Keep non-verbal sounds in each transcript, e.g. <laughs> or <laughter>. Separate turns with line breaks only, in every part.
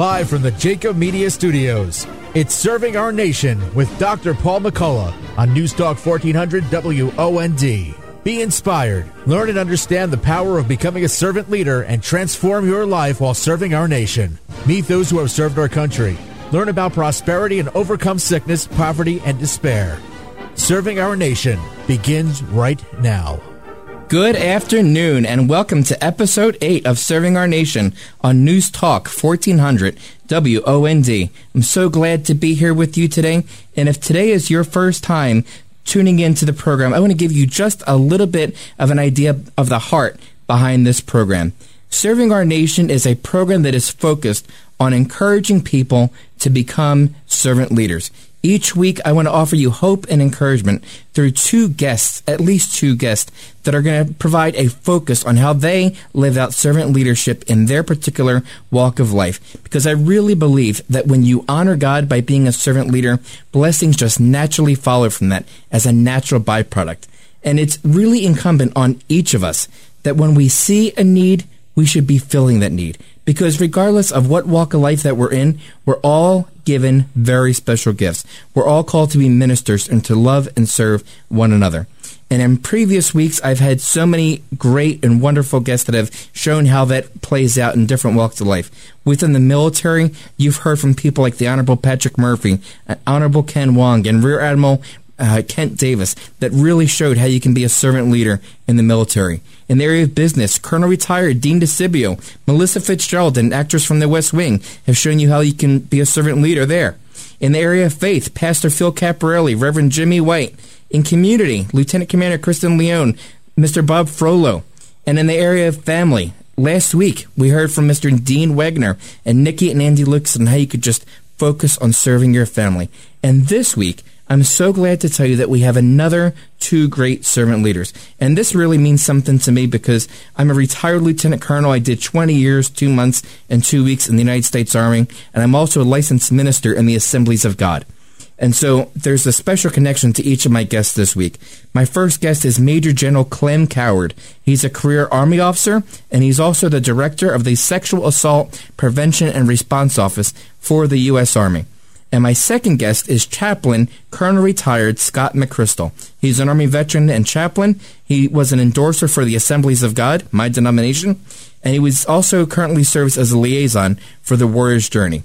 Live from the Jacob Media Studios, it's Serving Our Nation with Dr. Paul McCullough on News Talk 1400 WOND. Be inspired, learn and understand the power of becoming a servant leader, and transform your life while serving our nation. Meet those who have served our country. Learn about prosperity and overcome sickness, poverty, and despair. Serving our nation begins right now.
Good afternoon, and welcome to episode 8 of Serving Our Nation on News Talk 1400 WOND. I'm so glad to be here with you today. And if today is your first time tuning into the program, I want to give you just a little bit of an idea of the heart behind this program. Serving Our Nation is a program that is focused on encouraging people to become servant leaders. Each week, I want to offer you hope and encouragement through two guests, at least two guests, that are going to provide a focus on how they live out servant leadership in their particular walk of life. Because I really believe that when you honor God by being a servant leader, blessings just naturally follow from that as a natural byproduct. And it's really incumbent on each of us that when we see a need, we should be filling that need. Because regardless of what walk of life that we're in, we're all given very special gifts. We're all called to be ministers and to love and serve one another. And in previous weeks, I've had so many great and wonderful guests that have shown how that plays out in different walks of life. Within the military, you've heard from people like the Honorable Patrick Murphy, uh, Honorable Ken Wong, and Rear Admiral uh, Kent Davis that really showed how you can be a servant leader in the military. In the area of business, Colonel retired Dean DeCibio, Melissa Fitzgerald, and actress from the West Wing have shown you how you can be a servant leader there. In the area of faith, Pastor Phil Caparelli, Reverend Jimmy White. In community, Lieutenant Commander Kristen Leone, Mr. Bob Frollo. And in the area of family, last week we heard from Mr. Dean Wagner and Nikki and Andy Luxon how you could just focus on serving your family. And this week, I'm so glad to tell you that we have another two great servant leaders. And this really means something to me because I'm a retired lieutenant colonel. I did 20 years, two months, and two weeks in the United States Army. And I'm also a licensed minister in the Assemblies of God. And so there's a special connection to each of my guests this week. My first guest is Major General Clem Coward. He's a career Army officer, and he's also the director of the Sexual Assault Prevention and Response Office for the U.S. Army. And my second guest is Chaplain Colonel Retired Scott McChrystal. He's an Army veteran and chaplain. He was an endorser for the Assemblies of God, my denomination, and he was also currently serves as a liaison for the Warrior's Journey.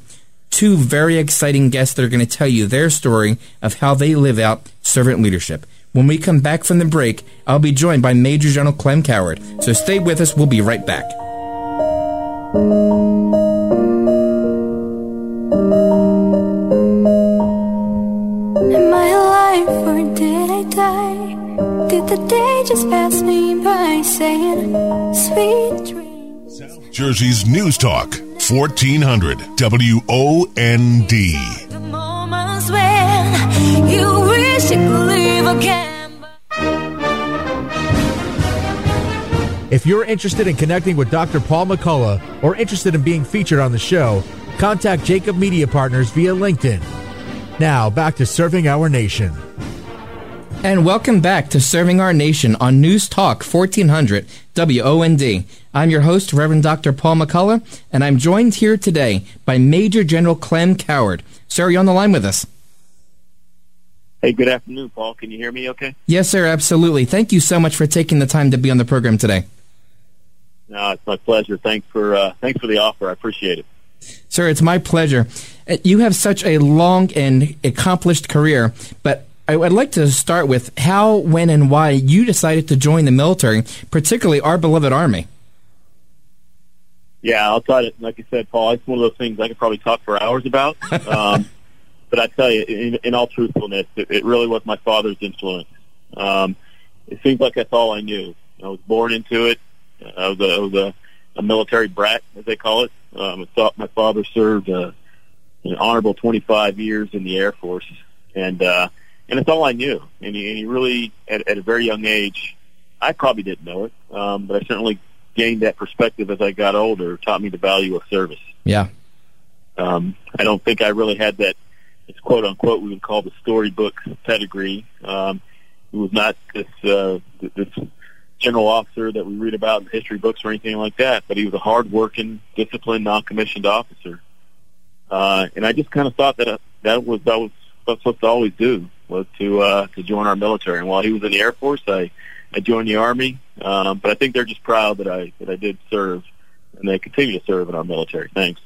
Two very exciting guests that are going to tell you their story of how they live out servant leadership. When we come back from the break, I'll be joined by Major General Clem Coward. So stay with us. We'll be right back.
Did the day just pass me by saying sweet dreams?
Jersey's News Talk, 1400 WOND.
The moments when you wish you could leave again.
If you're interested in connecting with Dr. Paul McCullough or interested in being featured on the show, contact Jacob Media Partners via LinkedIn. Now, back to serving our nation.
And welcome back to Serving Our Nation on News Talk 1400 WOND. I'm your host, Reverend Dr. Paul McCullough, and I'm joined here today by Major General Clem Coward. Sir, are you on the line with us?
Hey, good afternoon, Paul. Can you hear me okay?
Yes, sir, absolutely. Thank you so much for taking the time to be on the program today.
No, it's my pleasure. Thanks for uh, thanks for the offer. I appreciate it.
Sir, it's my pleasure. Uh, you have such a long and accomplished career, but I would like to start with how, when, and why you decided to join the military, particularly our beloved Army.
Yeah, I'll try to, like I said, Paul, it's one of those things I could probably talk for hours about. <laughs> Um, but I tell you, in, in all truthfulness, it, it really was my father's influence. Um, it seems like that's all I knew. I was born into it. I was a, I was a, a military brat, as they call it. Um, I thought my father served uh, an honorable 25 years in the Air Force, and uh, and it's all I knew. And he, and he really, at, at a very young age, I probably didn't know it, um, but I certainly gained that perspective as I got older. Taught me the value of service.
Yeah.
Um, I don't think I really had that. It's quote unquote we would call the storybook pedigree. Um, he was not this uh, this general officer that we read about in history books or anything like that, but he was a hard-working, disciplined, non-commissioned officer. uh, and I just kind of thought that uh, that was that was what I was supposed to always do was to uh, to join our military. And while he was in the Air Force, I I joined the Army. Um, but I think they're just proud that I that I did serve, and they continue to serve in our military. Thanks.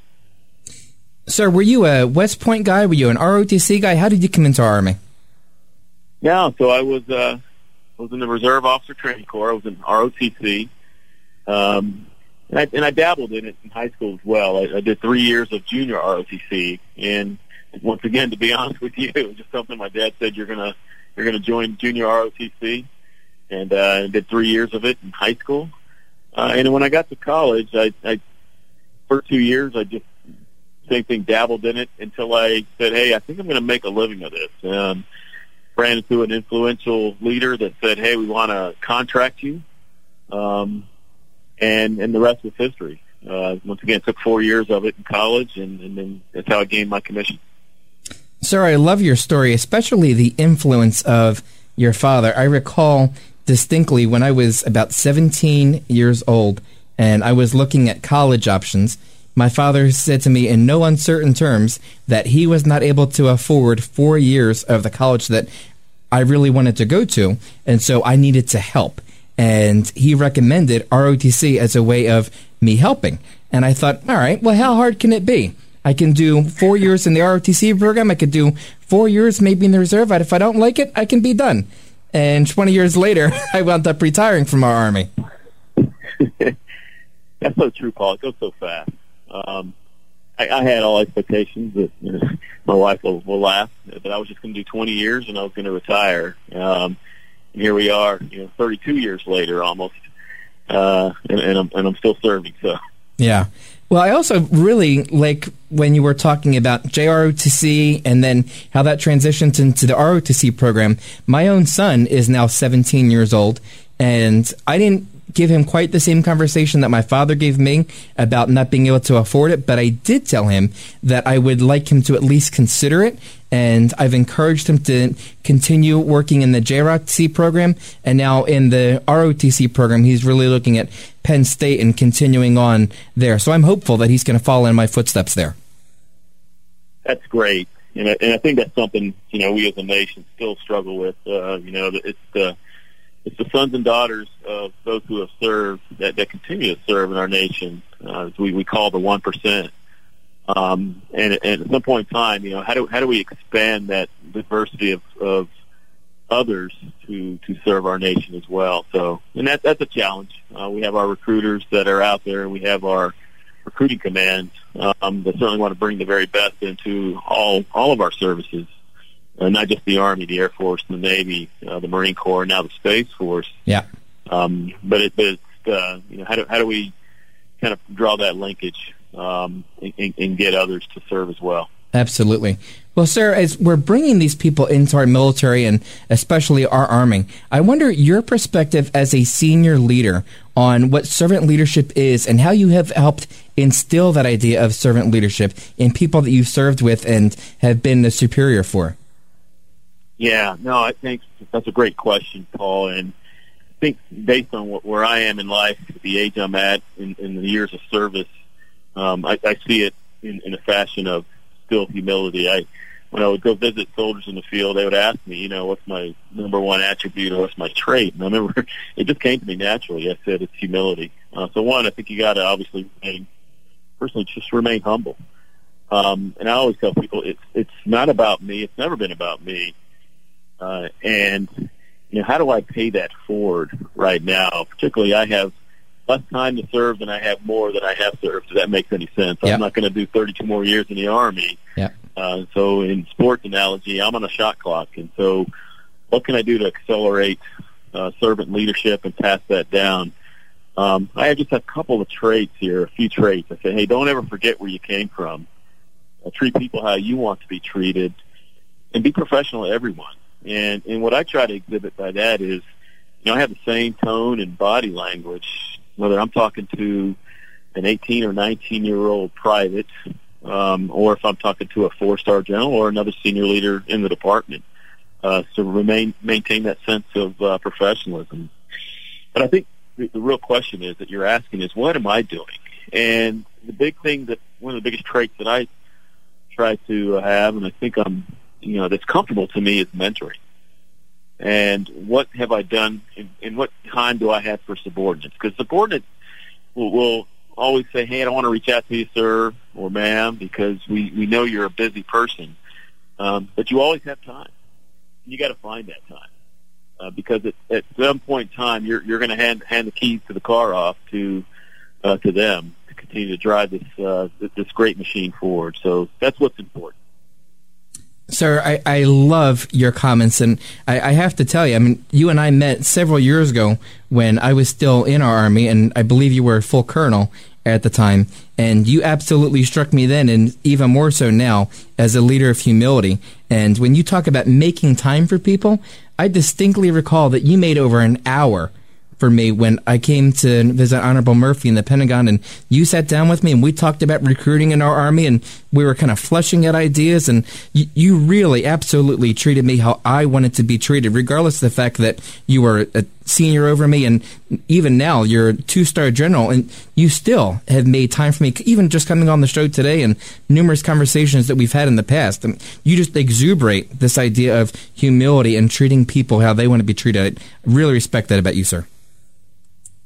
Sir, were you a West Point guy? Were you an ROTC guy? How did you come into our Army?
Yeah, so I was uh, I was in the Reserve Officer Training Corps. I was in ROTC, um, and I, and I dabbled in it in high school as well. I, I did three years of junior ROTC, and once again, to be honest with you, it was <laughs> just something my dad said you're gonna you're gonna join junior ROTC, and uh, did three years of it in high school. Uh, and when I got to college, I, I for two years I just same thing dabbled in it until I said, hey, I think I'm to make a living of this. Um, ran into an influential leader that said, "Hey, we want to contract you," um, and and the rest was history. Uh, once again, it took four years of it in college, and, and then that's how I gained my commission.
Sir, I love your story, especially the influence of your father. I recall distinctly when I was about 17 years old and I was looking at college options. My father said to me in no uncertain terms that he was not able to afford four years of the college that I really wanted to go to, and so I needed to help. And he recommended ROTC as a way of me helping. And I thought, all right, well, how hard can it be? I can do four years in the ROTC program. I could do four years maybe in the reserve. If I don't like it, I can be done. And 20 years later, <laughs> I wound up retiring from our Army. <laughs>
That's so true, Paul. It goes so fast. Um, I, I had all expectations that you know, <laughs> my wife will, will laugh that I was just going to do 20 years and I was going to retire. Um, and here we are, you know, 32 years later almost, uh, and, and I'm and I'm still serving. So
yeah. Well, I also really like when you were talking about JROTC and then how that transitions into the ROTC program. My own son is now 17 years old, and I didn't give him quite the same conversation that my father gave me about not being able to afford it, but I did tell him that I would like him to at least consider it. And I've encouraged him to continue working in the JROTC program. And now in the ROTC program, he's really looking at Penn State and continuing on there. So I'm hopeful that he's going to follow in my footsteps there.
That's great. And I, and I think that's something, you know, we as a nation still struggle with. Uh, you know, it's the, it's the sons and daughters of those who have served that, that continue to serve in our nation. Uh, we, we call the one percent. Um, and, and at some point in time, you know, how do how do we expand that diversity of, of others to to serve our nation as well? So, and that that's a challenge. Uh, we have our recruiters that are out there, and we have our recruiting commands um, that certainly want to bring the very best into all all of our services uh, not just the Army, the Air Force, the Navy, uh, the Marine Corps, now the Space Force.
Yeah.
Um, but it, but it's, uh, you know, how do how do we kind of draw that linkage um, and, and get others to serve as well?
Absolutely. Well, sir, as we're bringing these people into our military and especially our arming, I wonder your perspective as a senior leader on what servant leadership is and how you have helped instill that idea of servant leadership in people that you've served with and have been the superior for.
Yeah, no, I think that's a great question, Paul. And I think based on what, where I am in life, the age I'm at, in, the years of service, um, I, I see it in, in a fashion of still humility. I, when I would go visit soldiers in the field, they would ask me, you know, what's my number one attribute or what's my trait? And I remember <laughs> it just came to me naturally. I said it's humility. Uh, so one, I think you got to obviously remain, personally, just remain humble. Um, and I always tell people it's it's not about me. It's never been about me. Uh, and you know, how do I pay that forward right now? Particularly, I have less time to serve than I have more than I have served. If that makes any sense,
yep.
I'm not going to do 32 more years in the army.
Yeah.
Uh, so, in sports analogy, I'm on a shot clock, and so what can I do to accelerate uh, servant leadership and pass that down? Um, I just a couple of traits here, a few traits. I say, hey, don't ever forget where you came from. Uh, treat people how you want to be treated, and be professional to everyone. And and what I try to exhibit by that is, you know, I have the same tone and body language, whether I'm talking to an 18 or 19 year old private, um, or if I'm talking to a four star general or another senior leader in the department. Uh, remain maintain that sense of uh, professionalism. But I think the, the real question is that you're asking is what am I doing? And the big thing that one of the biggest traits that I try to have, and I think I'm, you know, that's comfortable to me is mentoring. And what have I done, and, and what time do I have for subordinates? Because subordinates will, will always say, "Hey, I don't want to reach out to you, sir or ma'am, because we we know you're a busy person." Um, but you always have time. You got to find that time uh, because at, at some point in time, you're you're going to hand hand the keys to the car off to uh, to them to continue to drive this uh, this great machine forward. So that's what's important.
Sir, I, I love your comments, and I, I have to tell you, I mean, you and I met several years ago when I was still in our army, and I believe you were a full colonel at the time, and you absolutely struck me then, and even more so now, as a leader of humility. And when you talk about making time for people, I distinctly recall that you made over an hour for me when I came to visit Honorable Murphy in the Pentagon, and you sat down with me and we talked about recruiting in our army, and we were kind of flushing out ideas, and you, you really absolutely treated me how I wanted to be treated, regardless of the fact that you were a senior over me, and even now you're a two-star general, and you still have made time for me, even just coming on the show today, and numerous conversations that we've had in the past. I mean, you just exuberate this idea of humility and treating people how they want to be treated. I really respect that about you, sir.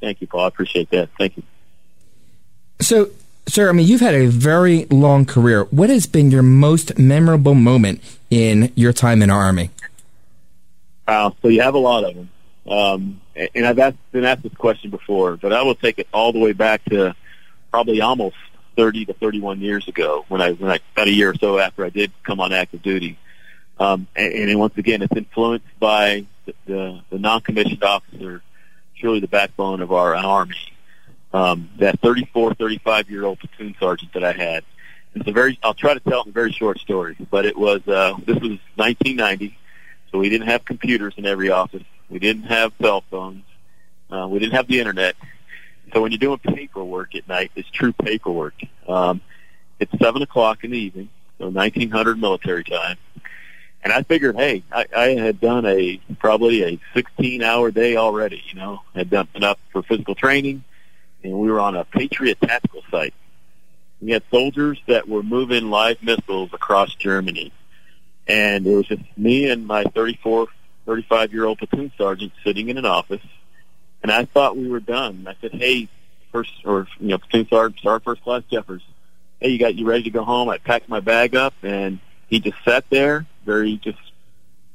Thank you, Paul. I appreciate that. Thank you.
So, sir, I mean, you've had a very long career. What has been your most memorable moment in your time in our army?
Wow. So you have a lot of them. Um, and I've asked, been asked this question before, but I will take it all the way back to probably almost 30 to 31 years ago when I, when I, about a year or so after I did come on active duty. Um, and, and once again, it's influenced by the, the, the non-commissioned officer truly the backbone of our army. Um, that 34, 35 year old platoon sergeant that I had. It's a very, I'll try to tell it in a very short story, but it was, uh, this was 1990, so we didn't have computers in every office. We didn't have cell phones. Uh, we didn't have the internet. So when you're doing paperwork at night, it's true paperwork. Um, it's seven o'clock in the evening, so 1900 military time. And I figured, hey, I, I had done a probably a 16-hour day already. You know, had done enough for physical training, and we were on a Patriot tactical site. We had soldiers that were moving live missiles across Germany, and it was just me and my 34, 35-year-old platoon sergeant sitting in an office. And I thought we were done. I said, hey, first or you know, platoon sergeant, sergeant first class Jeffers, hey, you got you ready to go home? I packed my bag up and he just sat there, very just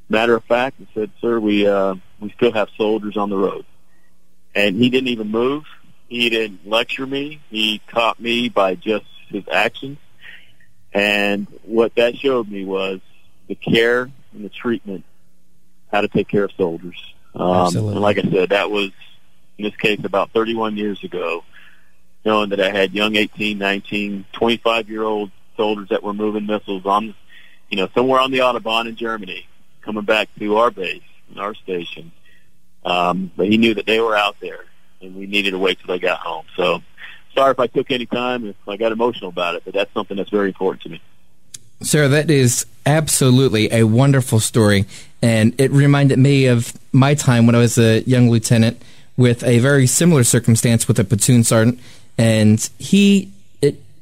matter of fact, and said, "Sir, we uh, we still have soldiers on the road." And he didn't even move. He didn't lecture me. He taught me by just his actions. And what that showed me was the care and the treatment, how to take care of soldiers. Um, and like I said, that was in this case about 31 years ago, knowing that I had young 18, 19, 25 year old soldiers that were moving missiles on you know, somewhere on the Autobahn in Germany, coming back to our base and our station. Um, but he knew that they were out there, and we needed to wait till they got home. So, sorry if I took any time, if I got emotional about it, but that's something that's very important to me.
Sir, that is absolutely a wonderful story, and it reminded me of my time when I was a young lieutenant with a very similar circumstance with a platoon sergeant, and he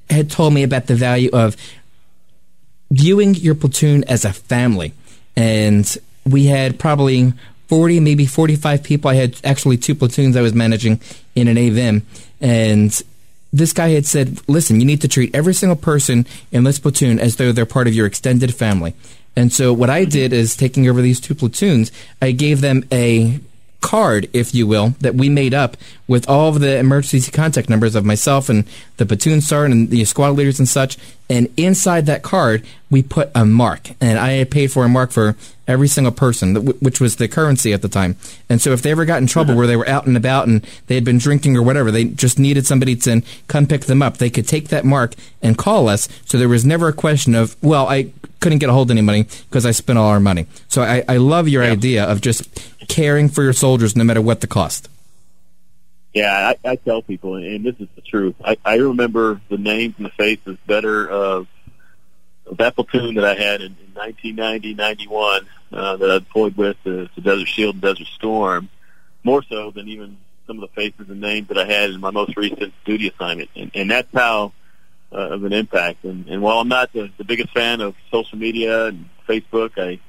had told me about the value of viewing your platoon as a family. And we had probably 40, maybe 45 people. I had actually two platoons I was managing in an AVM. And this guy had said, listen, you need to treat every single person in this platoon as though they're part of your extended family. And so what I did is taking over these two platoons, I gave them a card, if you will, that we made up with all of the emergency contact numbers of myself and the platoon sergeant and the squad leaders and such. And inside that card, we put a mark. And I had paid for a mark for every single person, which was the currency at the time. And so if they ever got in trouble uh-huh. where they were out and about and they had been drinking or whatever, they just needed somebody to come pick them up. They could take that mark and call us. So there was never a question of, well, I couldn't get a hold of any money because I spent all our money. So I, I love your yeah. idea of just caring for your soldiers no matter what the cost.
Yeah, I, I tell people, and this is the truth. I, I remember the names and the faces better of, that platoon that I had in, in 1990, 91 uh, that I deployed with the, the Desert Shield and Desert Storm, more so than even some of the faces and names that I had in my most recent duty assignment. And, and that's how uh, of an impact. And, and while I'm not the, the biggest fan of social media and Facebook, I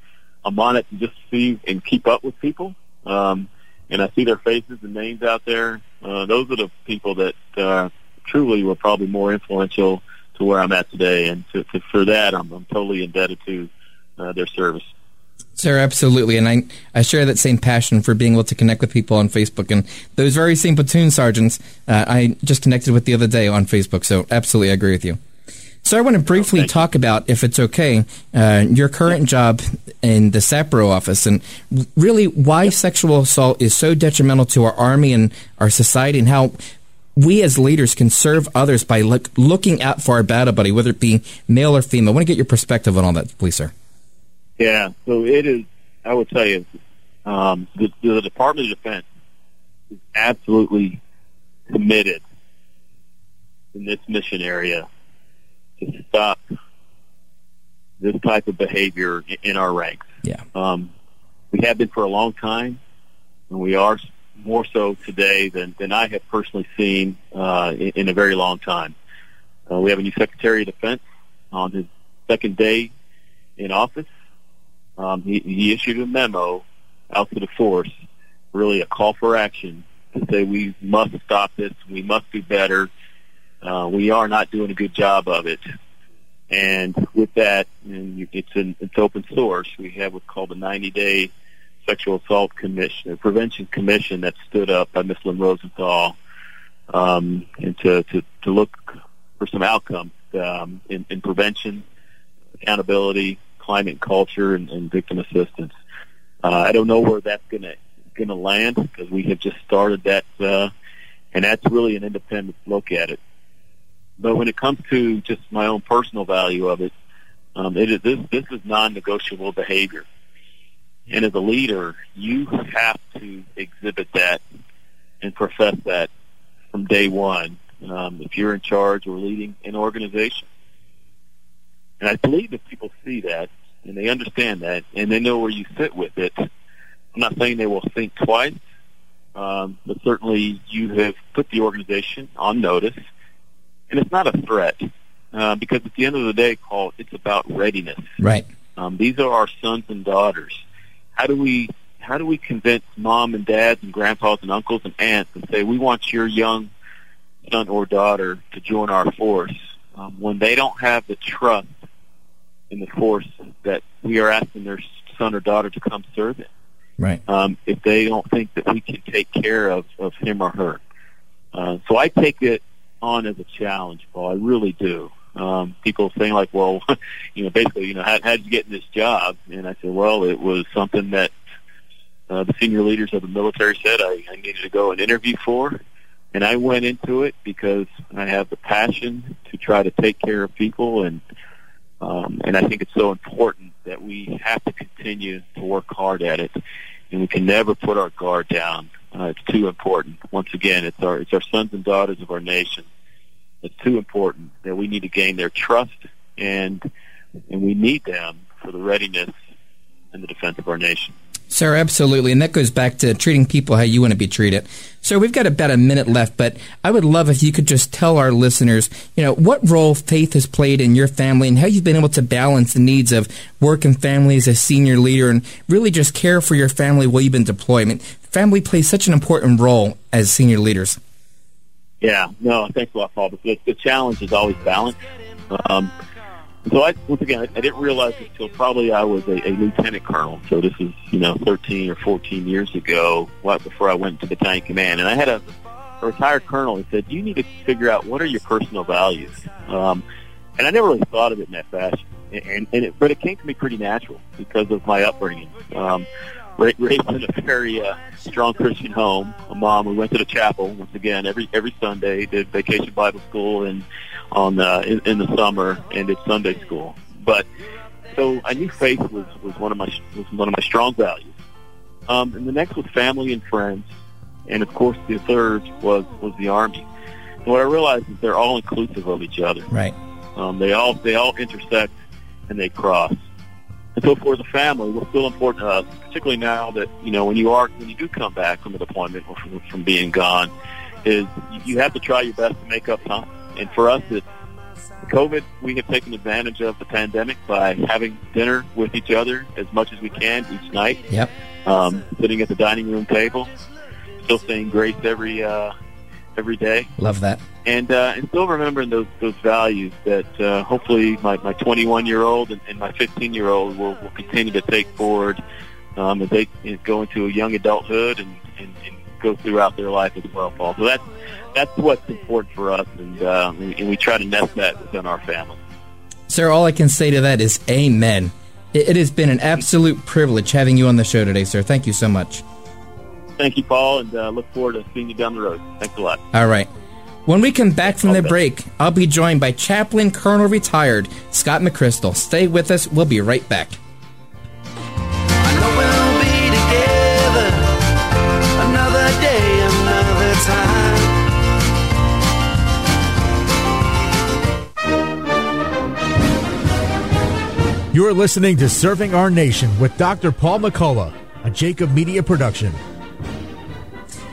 I'm on it to just see and keep up with people. Um, and I see their faces and names out there. Uh, those are the people that uh, truly were probably more influential to where I'm at today. And to, to, for that, I'm, I'm totally indebted to uh, their service.
Sir, absolutely. And I, I share that same passion for being able to connect with people on Facebook. And those very same platoon sergeants, uh, I just connected with the other day on Facebook. So absolutely, I agree with you. So I want to briefly oh, talk about, if it's okay, uh, your current job in the SAPRO office and really why sexual assault is so detrimental to our Army and our society and how we as leaders can serve others by look, looking out for our battle buddy, whether it be male or female. I want to get your perspective on all that, please, sir.
Yeah, so it is. I would tell you, um, the, the Department of Defense is absolutely committed in this mission area to stop this type of behavior in our ranks.
Yeah.
Um, we have been for a long time, and we are more so today than, than I have personally seen uh, in, in a very long time. Uh, we have a new Secretary of Defense on his second day in office um, he, he issued a memo out to the force, really a call for action to say we must stop this, we must do better, uh, we are not doing a good job of it. And with that, and it's an it's open source. We have what's called the 90-day sexual assault commission, a prevention commission that stood up by Miss Lynn Rosenthal, um, and to, to to look for some outcomes um, in, in prevention, accountability, climate culture and, and victim assistance. Uh, I don't know where that's going to going to land because we have just started that, uh, and that's really an independent look at it. But when it comes to just my own personal value of it, um, it is this this is non-negotiable behavior, and as a leader, you have to exhibit that and profess that from day one. Um, if you're in charge or leading an organization, and I believe that people see that and they understand that and they know where you sit with it. I'm not saying they will think twice, um, but certainly you have put the organization on notice, and it's not a threat uh, because at the end of the day, Paul, it's about readiness.
Right.
Um, these are our sons and daughters. How do we how do we convince mom and dads and grandpas and uncles and aunts and say we want your young son or daughter to join our force um, when they don't have the trust in the force that we are asking their son or daughter to come serve in.
Right.
Um, if they don't think that we can take care of, of him or her. Uh, so I take it on as a challenge, Paul. I really do. Um, people saying like, well, <laughs> you know, basically, you know, how, how did you get in this job? And I said, well, it was something that uh, the senior leaders of the military said I, I needed to go and interview for. And I went into it because I have the passion to try to take care of people and um, and I think it's so important that we have to continue to work hard at it, and we can never put our guard down. Uh, it's too important. Once again, it's our it's our sons and daughters of our nation. It's too important that we need to gain their trust, and and we need them for the readiness and the defense of our nation.
Sir, absolutely. And that goes back to treating people how you want to be treated. So we've got about a minute left, but I would love if you could just tell our listeners, you know, what role faith has played in your family and how you've been able to balance the needs of work and family as a senior leader and really just care for your family while you've been deployed. I mean, family plays such an important role as senior leaders.
Yeah, no, thanks a lot, Paul. The, the challenge is always balance. Um, so I, once again, I, didn't realize until probably I was a, a lieutenant colonel. So this is, you know, 13 or 14 years ago, right before I went to battalion command. And I had a, a retired colonel who said, you need to figure out what are your personal values. Um, and I never really thought of it in that fashion. And, and it, but it came to me pretty natural because of my upbringing. Um, raised in a very uh, strong Christian home. A mom, we went to the chapel once again every every Sunday. Did vacation Bible school and on uh, in, in the summer and did Sunday school. But so I knew faith was was one of my was one of my strong values. Um, and the next was family and friends, and of course the third was was the army. And what I realized is they're all inclusive of each other.
Right.
Um, they all they all intersect and they cross. And so for the family, what's still important to us, particularly now that, you know, when you are, when you do come back from a deployment or from, from being gone, is you have to try your best to make up time. And for us, it's COVID, we have taken advantage of the pandemic by having dinner with each other as much as we can each night.
Yep.
Um, sitting at the dining room table, still saying grace every uh, every day,
Love that.
and uh, and still remembering those those values that uh, hopefully my my 21 year old and, and my 15 year old will, will continue to take forward um, as they go into a young adulthood and, and, and go throughout their life as well, Paul. So that's that's what's important for us, and, uh, and and we try to nest that within our family.
Sir, all I can say to that is amen. It, it has been an absolute privilege having you on the show today, sir. Thank you so much.
Thank you, Paul, and uh, look forward to seeing you down the road. Thanks a lot.
All right. When we come back from the break, I'll be joined by Chaplain Colonel Retired Scott McChrystal. Stay with us. We'll be right back.
You're listening to Serving Our Nation with Dr. Paul McCullough, a Jacob Media production.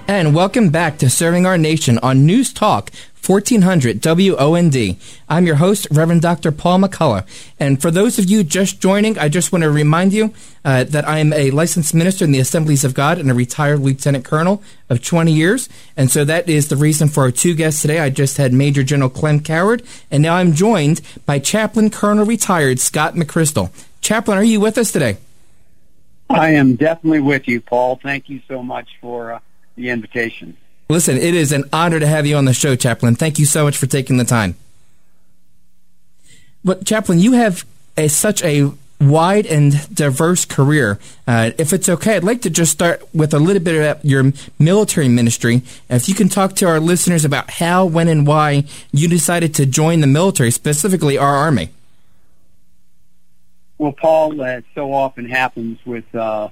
And welcome back to Serving Our Nation on News Talk 1400 WOND. I'm your host, Reverend Dr. Paul McCullough. And for those of you just joining, I just want to remind you uh, that I am a licensed minister in the Assemblies of God and a retired lieutenant colonel of 20 years. And so that is the reason for our two guests today. I just had Major General Clem Coward, and now I'm joined by Chaplain Colonel Retired Scott McChrystal. Chaplain, are you with us today?
I am definitely with you, Paul. Thank you so much for uh, the invitation.
Listen, it is an honor to have you on the show, Chaplain. Thank you so much for taking the time. But, Chaplain, you have a, such a wide and diverse career. Uh, if it's okay, I'd like to just start with a little bit about your military ministry. If you can talk to our listeners about how, when, and why you decided to join the military, specifically our Army.
Well, Paul, that so often happens with uh,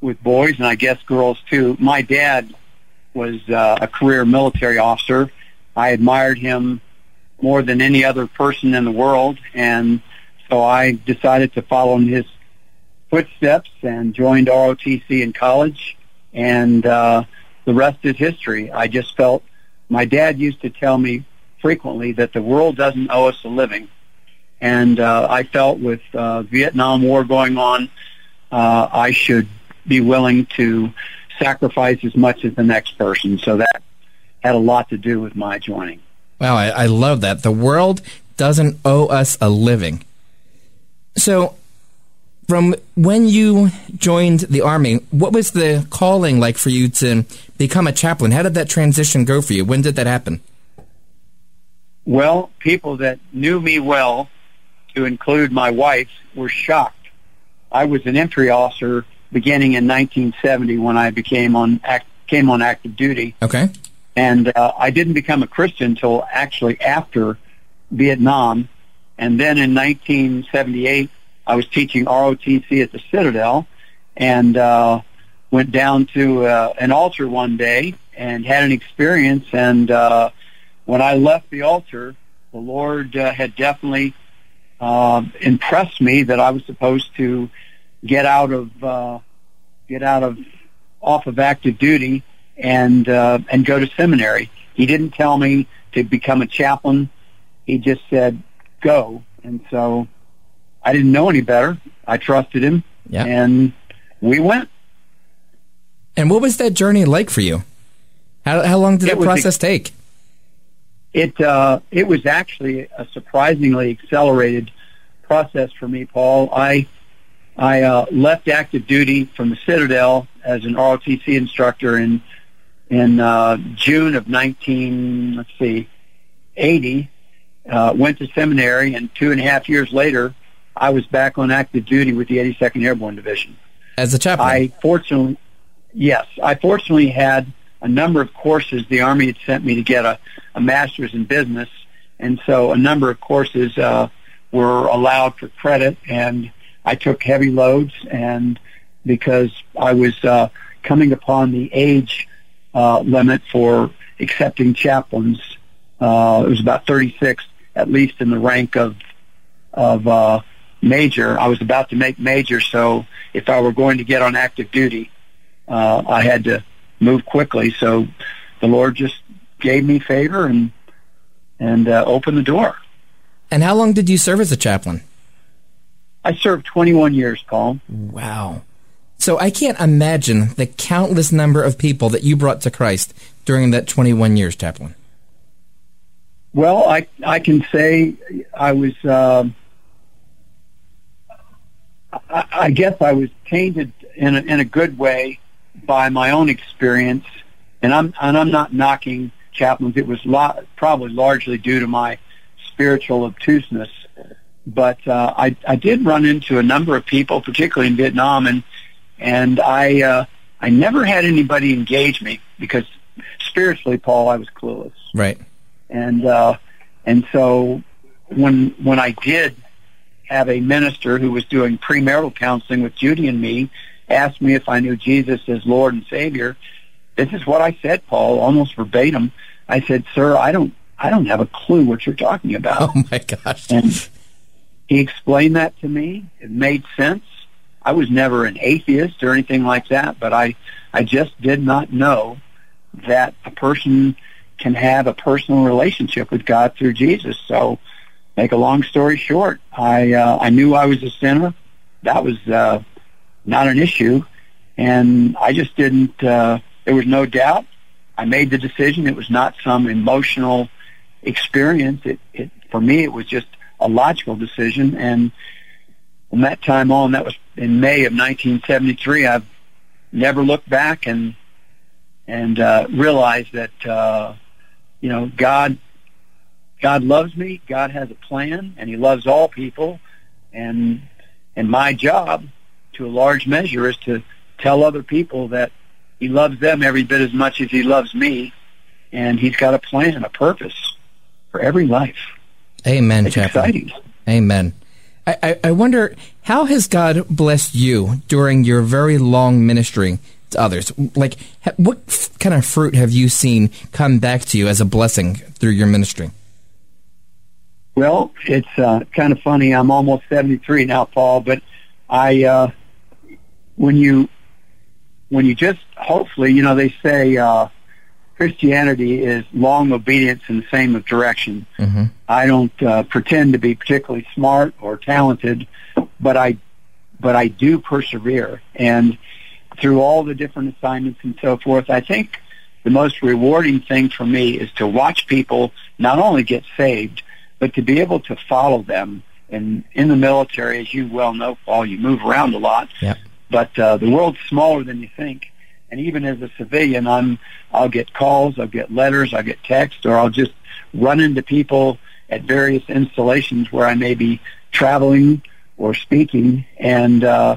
with boys, and I guess girls too. My dad was uh, a career military officer. I admired him more than any other person in the world, and so I decided to follow in his footsteps and joined ROTC in college, and uh, the rest is history. I just felt my dad used to tell me frequently that the world doesn't owe us a living, and uh, I felt with uh, Vietnam War going on, uh, I should be willing to sacrifice as much as the next person. So that had a lot to do with my joining.
Wow, I, I love that. The world doesn't owe us a living. So, from when you joined the Army, what was the calling like for you to become a chaplain? How did that transition go for you? When did that happen?
Well, people that knew me well, to include my wife, were shocked. I was an entry officer beginning in 1970 when I became on act, came on active duty,
Okay.
and uh, I didn't become a Christian until actually after Vietnam. And then in 1978, I was teaching ROTC at the Citadel, and uh, went down to uh, an altar one day and had an experience. And uh, when I left the altar, the Lord uh, had definitely uh, impressed me that I was supposed to get out of uh, get out of off of active duty and uh, and go to seminary. He didn't tell me to become a chaplain. He just said go, and so I didn't know any better. I trusted him,
Yeah.
and we went.
And what was that journey like for you? How, how long did
It
that process take?
It uh, it was actually a surprisingly accelerated process for me, Paul. I I uh, left active duty from the Citadel as an ROTC instructor in in uh, June of 19 let's see 80. Uh, went to seminary, and two and a half years later, I was back on active duty with the 82nd Airborne Division.
As a chaplain?
I fortunately, yes, I fortunately had a number of courses. The Army had sent me to get a, a master's in business, and so a number of courses uh, were allowed for credit, and I took heavy loads, and because I was uh, coming upon the age uh, limit for accepting chaplains, uh, it was about 36, at least in the rank of of uh, major. I was about to make major, so if I were going to get on active duty, uh, I had to move quickly. So the Lord just gave me favor and and uh, opened the door.
And how long did you serve as a chaplain?
I served 21 years, Paul.
Wow. So I can't imagine the countless number of people that you brought to Christ during that 21 years, chaplain.
Well, I I can say I was. um I, I guess I was tainted in a, in a good way by my own experience, and I'm and I'm not knocking chaplains. It was lo- probably largely due to my spiritual obtuseness, but uh, I I did run into a number of people, particularly in Vietnam, and and I uh, I never had anybody engage me because spiritually, Paul, I was clueless
Right.
and uh, and so when when I did have a minister who was doing premarital counseling with Judy and me asked me if I knew Jesus as Lord and Savior, this is what I said, Paul, almost verbatim. I said, "Sir, I don't I don't have a clue what you're talking about." <laughs>
Oh my gosh.
And he explained that to me. It made sense. I was never an atheist or anything like that, but I, I just did not know that a person can have a personal relationship with God through Jesus. So, make a long story short, I, uh, I knew I was a sinner. That was, uh, not an issue. And I just didn't, uh, there was no doubt. I made the decision. It was not some emotional experience. It, it, for me, it was just a logical decision. And from that time on, that was in May of 1973, I've never looked back and, and, uh, realized that, uh, you know, God, God loves me. God has a plan and he loves all people. And, and my job to a large measure is to tell other people that he loves them every bit as much as he loves me. And he's got a plan, a purpose for every life.
Amen,
It's
chaplain.
exciting.
Amen. I, I, I wonder how has God blessed you during your very long ministry to others? Like, what f- kind of fruit have you seen come back to you as a blessing through your ministry?
Well, it's uh, kind of funny. I'm almost 73 now, Paul, but I, uh, when you, when you just, hopefully, you know, they say, uh, Christianity is long obedience in the same direction.
Mm-hmm.
I don't uh, pretend to be particularly smart or talented, but I, but I do persevere. And through all the different assignments and so forth, I think the most rewarding thing for me is to watch people not only get saved, but to be able to follow them. And in the military, as you well know, Paul, you move around a lot.
Yep.
But uh, the world's smaller than you think. And even as a civilian, I'm I'll get calls, I'll get letters, I'll get texts, or I'll just run into people at various installations where I may be traveling or speaking, and uh,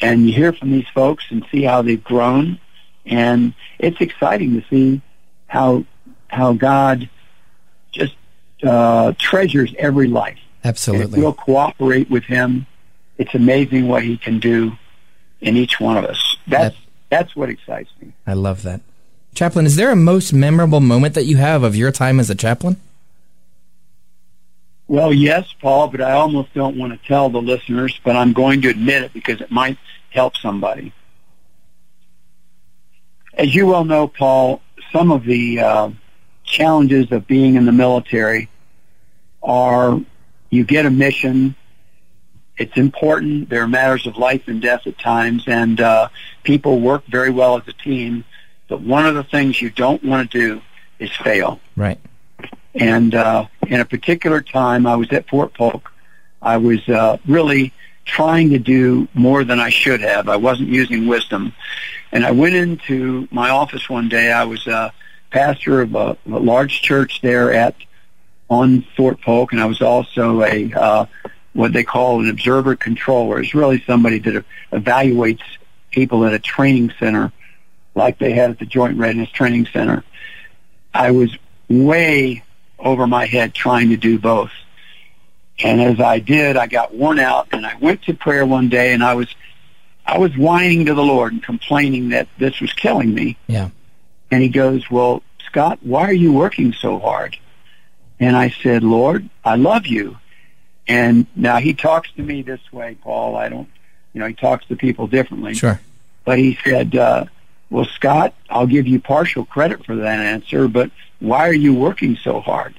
and you hear from these folks and see how they've grown, and it's exciting to see how how God just uh, treasures every life.
Absolutely.
we'll cooperate with Him, it's amazing what He can do in each one of us. That's that's what excites me.
I love that. Chaplain, is there a most memorable moment that you have of your time as a chaplain?
Well, yes, Paul, but I almost don't want to tell the listeners, but I'm going to admit it because it might help somebody. As you well know, Paul, some of the uh, challenges of being in the military are you get a mission. It's important. There are matters of life and death at times, and uh, people work very well as a team. But one of the things you don't want to do is fail.
Right.
And uh, in a particular time, I was at Fort Polk. I was uh, really trying to do more than I should have. I wasn't using wisdom. And I went into my office one day. I was a pastor of a, a large church there at on Fort Polk, and I was also a uh, what they call an observer controller. It's really somebody that evaluates people at a training center, like they had at the Joint Readiness Training Center. I was way over my head trying to do both. And as I did, I got worn out and I went to prayer one day and I was, I was whining to the Lord and complaining that this was killing me.
Yeah.
And he goes, well, Scott, why are you working so hard? And I said, Lord, I love you. And now he talks to me this way, Paul. I don't, you know, he talks to people differently.
Sure.
But he said, uh, well, Scott, I'll give you partial credit for that answer, but why are you working so hard?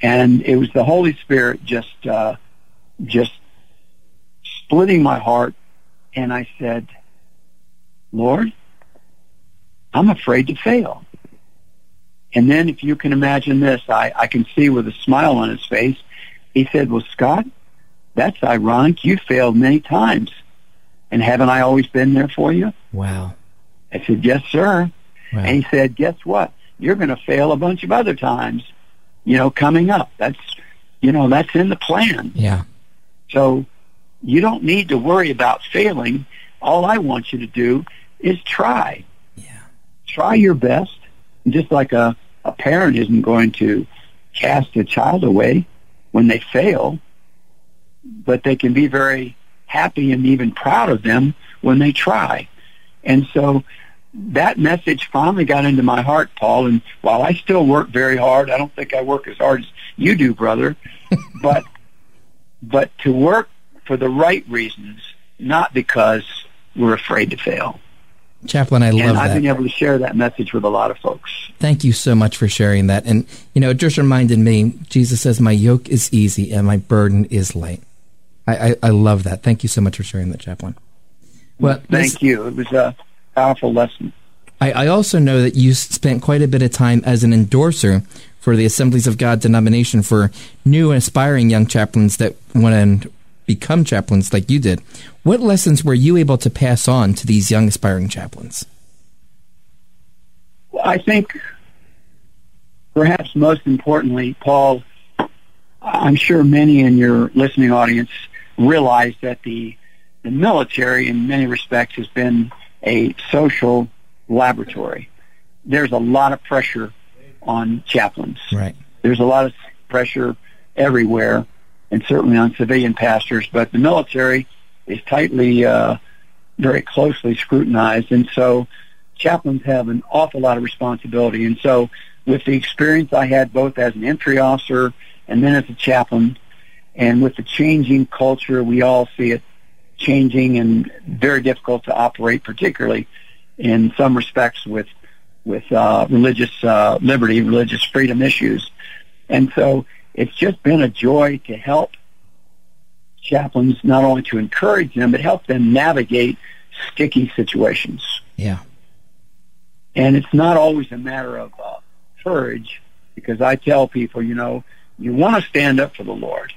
and it was the Holy Spirit just uh, just splitting my heart, and I said, Lord, I'm afraid to fail. And then if you can imagine this, I, I can see with a smile on his face, he said, well, Scott, that's ironic. You failed many times. And haven't I always been there for you?
Wow.
I said, yes, sir.
Wow.
And he said, guess what? You're going to fail a bunch of other times, you know, coming up. That's, you know, that's in the plan.
Yeah.
So you don't need to worry about failing. All I want you to do is try.
Yeah.
Try your best. Just like a, a parent isn't going to cast a child away when they fail, but they can be very happy and even proud of them when they try. And so that message finally got into my heart, Paul. And while I still work very hard, I don't think I work as hard as you do, brother. <laughs> but but to work for the right reasons, not because we're afraid to fail.
Chaplain, I love
and I've
that.
been able to share that message with a lot of folks.
Thank you so much for sharing that. And, you know, it just reminded me, Jesus says, my yoke is easy and my burden is light. I, I, I love that. Thank you so much for sharing that, Chaplain. Well,
Thank you. It was a powerful lesson.
I, I also know that you spent quite a bit of time as an endorser for the Assemblies of God denomination for new and aspiring young chaplains that want to become chaplains like you did. What lessons were you able to pass on to these young aspiring chaplains?
Well, I think perhaps most importantly, Paul, I'm sure many in your listening audience realize that the, the military in many respects has been a social laboratory. There's a lot of pressure on chaplains.
Right.
There's a lot of pressure everywhere, and certainly on civilian pastors. But the military is tightly, uh, very closely scrutinized, and so chaplains have an awful lot of responsibility. And so, with the experience I had both as an infantry officer and then as a chaplain, and with the changing culture, we all see it changing and very difficult to operate, particularly in some respects with with uh, religious uh, liberty, religious freedom issues. And so it's just been a joy to help chaplains not only to encourage them, but help them navigate sticky situations.
Yeah.
And it's not always a matter of uh, courage, because I tell people, you know, you want to stand up for the Lord,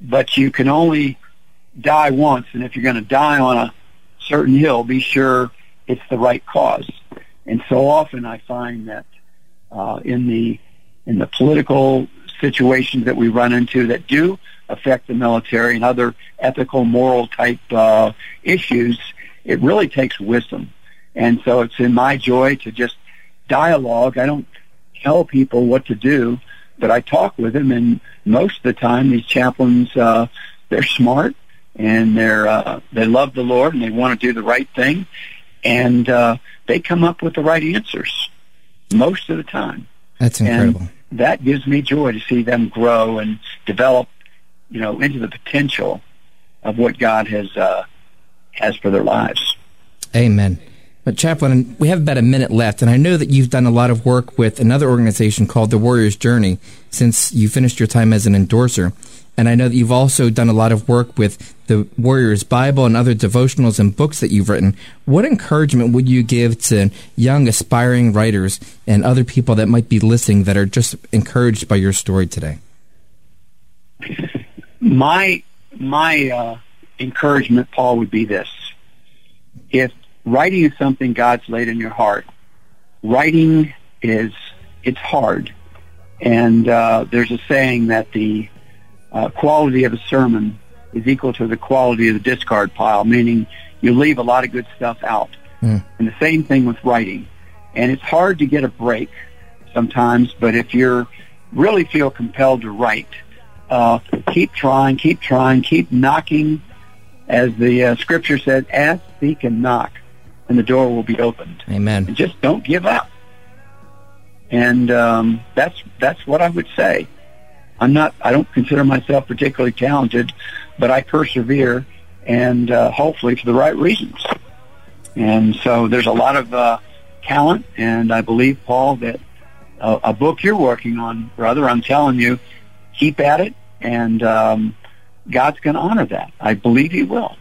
but you can only die once, and if you're going to die on a certain hill, be sure it's the right cause. And so often I find that uh, in the in the political situations that we run into that do affect the military and other ethical, moral type uh, issues, it really takes wisdom. And so it's in my joy to just dialogue. I don't tell people what to do, but I talk with them. And most of the time, these chaplains, uh, they're smart and they're uh, they love the Lord and they want to do the right thing, and uh, they come up with the right answers most of the time.
That's incredible.
And that gives me joy to see them grow and develop, you know, into the potential of what God has uh, has for their lives.
Amen. But Chaplain, we have about a minute left, and I know that you've done a lot of work with another organization called the Warrior's Journey since you finished your time as an endorser. And I know that you've also done a lot of work with the Warrior's Bible and other devotionals and books that you've written. What encouragement would you give to young aspiring writers and other people that might be listening that are just encouraged by your story today?
My my uh, encouragement, Paul, would be this: if writing is something God's laid in your heart, writing is it's hard, and uh, there's a saying that the uh, quality of a sermon is equal to the quality of the discard pile, meaning you leave a lot of good stuff out.
Mm.
And the same thing with writing. And it's hard to get a break sometimes, but if you're really feel compelled to write, uh, keep trying, keep trying, keep knocking. As the uh, scripture said, ask, seek, and knock, and the door will be opened.
Amen.
And just don't give up. And um, that's that's what I would say. I'm not. I don't consider myself particularly talented, but I persevere, and uh, hopefully for the right reasons. And so there's a lot of uh, talent, and I believe, Paul, that uh, a book you're working on, brother, I'm telling you, keep at it, and um, God's going to honor that. I believe He will.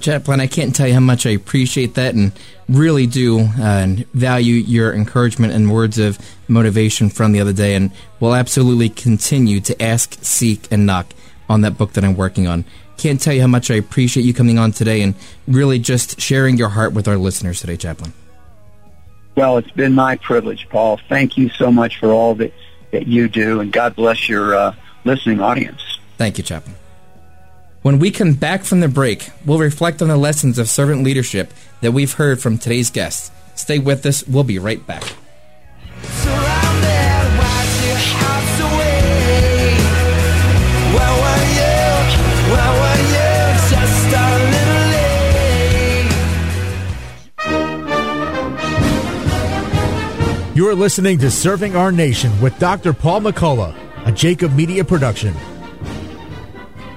Chaplain, I can't tell you how much I appreciate that and really do uh, value your encouragement and words of motivation from the other day, and will absolutely continue to ask, seek, and knock on that book that I'm working on. Can't tell you how much I appreciate you coming on today and really just sharing your heart with our listeners today, Chaplain.
Well, it's been my privilege, Paul. Thank you so much for all that, that you do, and God bless your uh, listening audience.
Thank you, Chaplain. When we come back from the break, we'll reflect on the lessons of servant leadership that we've heard from today's guests. Stay with us. We'll be right back.
Surrounded, watch your house away. Where were you? Where were you? Just a little late.
You're listening to Serving Our Nation with Dr. Paul McCullough, a Jacob Media production.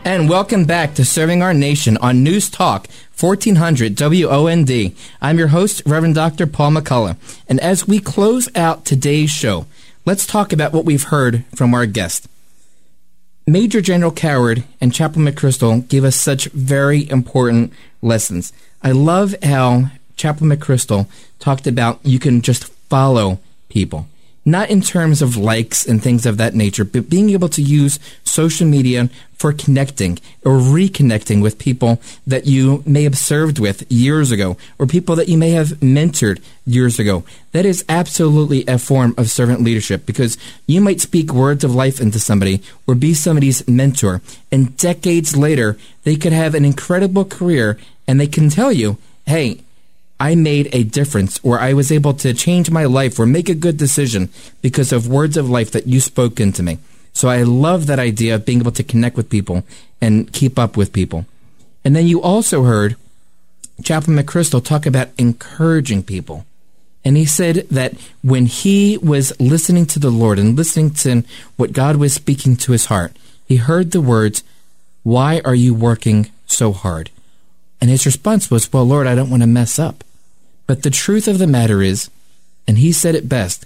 And welcome back to Serving Our Nation on News Talk 1400 WOND. I'm your host, Reverend Dr. Paul McCullough. And as we close out today's show, let's talk about what we've heard from our guest. Major General Coward and Chaplain McChrystal gave us such very important lessons. I love how Chaplain McChrystal talked about you can just follow people not in terms of likes and things of that nature, but being able to use social media for connecting or reconnecting with people that you may have served with years ago or people that you may have mentored years ago. That is absolutely a form of servant leadership because you might speak words of life into somebody or be somebody's mentor, and decades later, they could have an incredible career and they can tell you, hey, I made a difference or I was able to change my life or make a good decision because of words of life that you spoke into me. So I love that idea of being able to connect with people and keep up with people. And then you also heard Chaplain McChrystal talk about encouraging people. And he said that when he was listening to the Lord and listening to what God was speaking to his heart, he heard the words, Why are you working so hard? And his response was, Well, Lord, I don't want to mess up. But the truth of the matter is, and he said it best,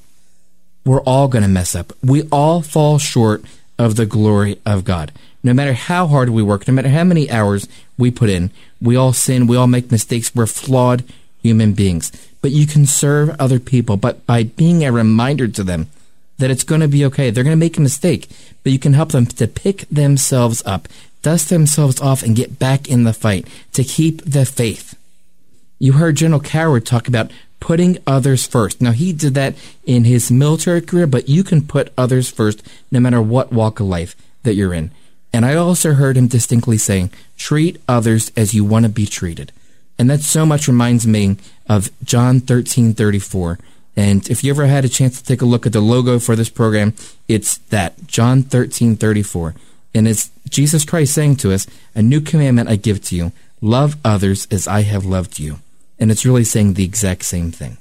we're all going to mess up. We all fall short of the glory of God. No matter how hard we work, no matter how many hours we put in, we all sin, we all make mistakes, we're flawed human beings. But you can serve other people, but by being a reminder to them that it's going to be okay. They're going to make a mistake, but you can help them to pick themselves up, dust themselves off, and get back in the fight, to keep the faith. You heard General Coward talk about putting others first. Now, he did that in his military career, but you can put others first no matter what walk of life that you're in. And I also heard him distinctly saying, treat others as you want to be treated. And that so much reminds me of John 13 34. And if you ever had a chance to take a look at the logo for this program, it's that John 13 34. And it's Jesus Christ saying to us, A new commandment I give to you love others as I have loved you. And it's really saying the exact same thing.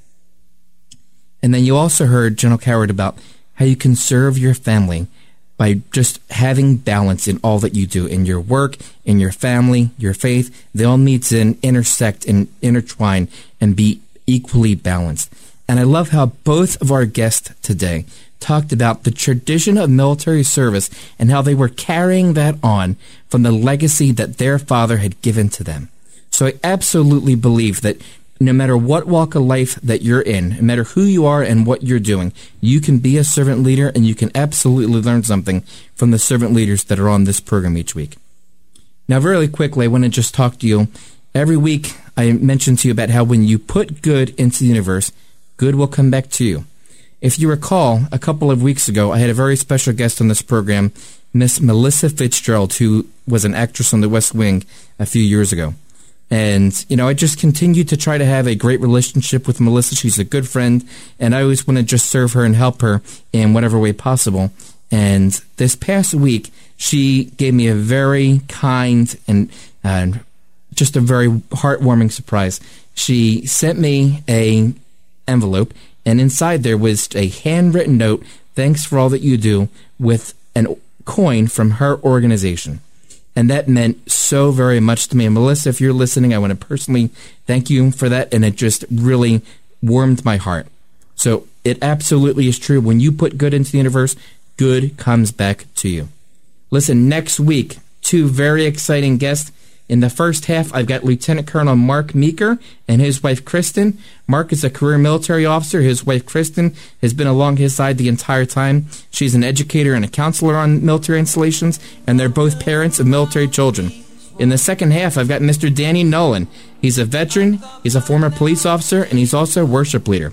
And then you also heard General Coward about how you can serve your family by just having balance in all that you do in your work, in your family, your faith. They all need to intersect and intertwine and be equally balanced. And I love how both of our guests today talked about the tradition of military service and how they were carrying that on from the legacy that their father had given to them. So I absolutely believe that no matter what walk of life that you're in, no matter who you are and what you're doing, you can be a servant leader and you can absolutely learn something from the servant leaders that are on this program each week. Now, very quickly, I want to just talk to you. Every week, I mention to you about how when you put good into the universe, good will come back to you. If you recall, a couple of weeks ago, I had a very special guest on this program, Miss Melissa Fitzgerald, who was an actress on The West Wing a few years ago. And, you know, I just continue to try to have a great relationship with Melissa. She's a good friend, and I always want to just serve her and help her in whatever way possible. And this past week, she gave me a very kind and, and just a very heartwarming surprise. She sent me a envelope, and inside there was a handwritten note. Thanks for all that you do with an coin from her organization. And that meant so very much to me. And Melissa, if you're listening, I want to personally thank you for that. And it just really warmed my heart. So it absolutely is true. When you put good into the universe, good comes back to you. Listen, next week, two very exciting guests. In the first half, I've got Lieutenant Colonel Mark Meeker and his wife Kristen. Mark is a career military officer. His wife Kristen has been along his side the entire time. She's an educator and a counselor on military installations, and they're both parents of military children. In the second half, I've got Mr. Danny Nolan. He's a veteran, he's a former police officer, and he's also a worship leader.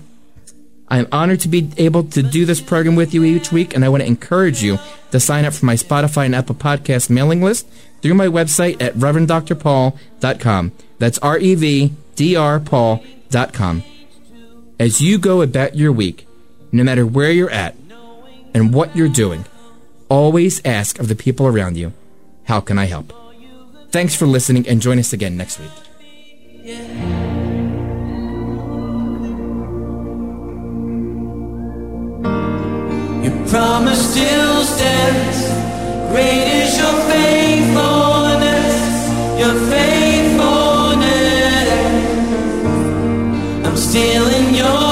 I am honored to be able to do this program with you each week, and I want to encourage you to sign up for my Spotify and Apple Podcast mailing list through my website at ReverendDrPaul.com. That's R E V D R Paul.com. As you go about your week, no matter where you're at and what you're doing, always ask of the people around you, How can I help? Thanks for listening, and join us again next week.
Promise still stands. Still in your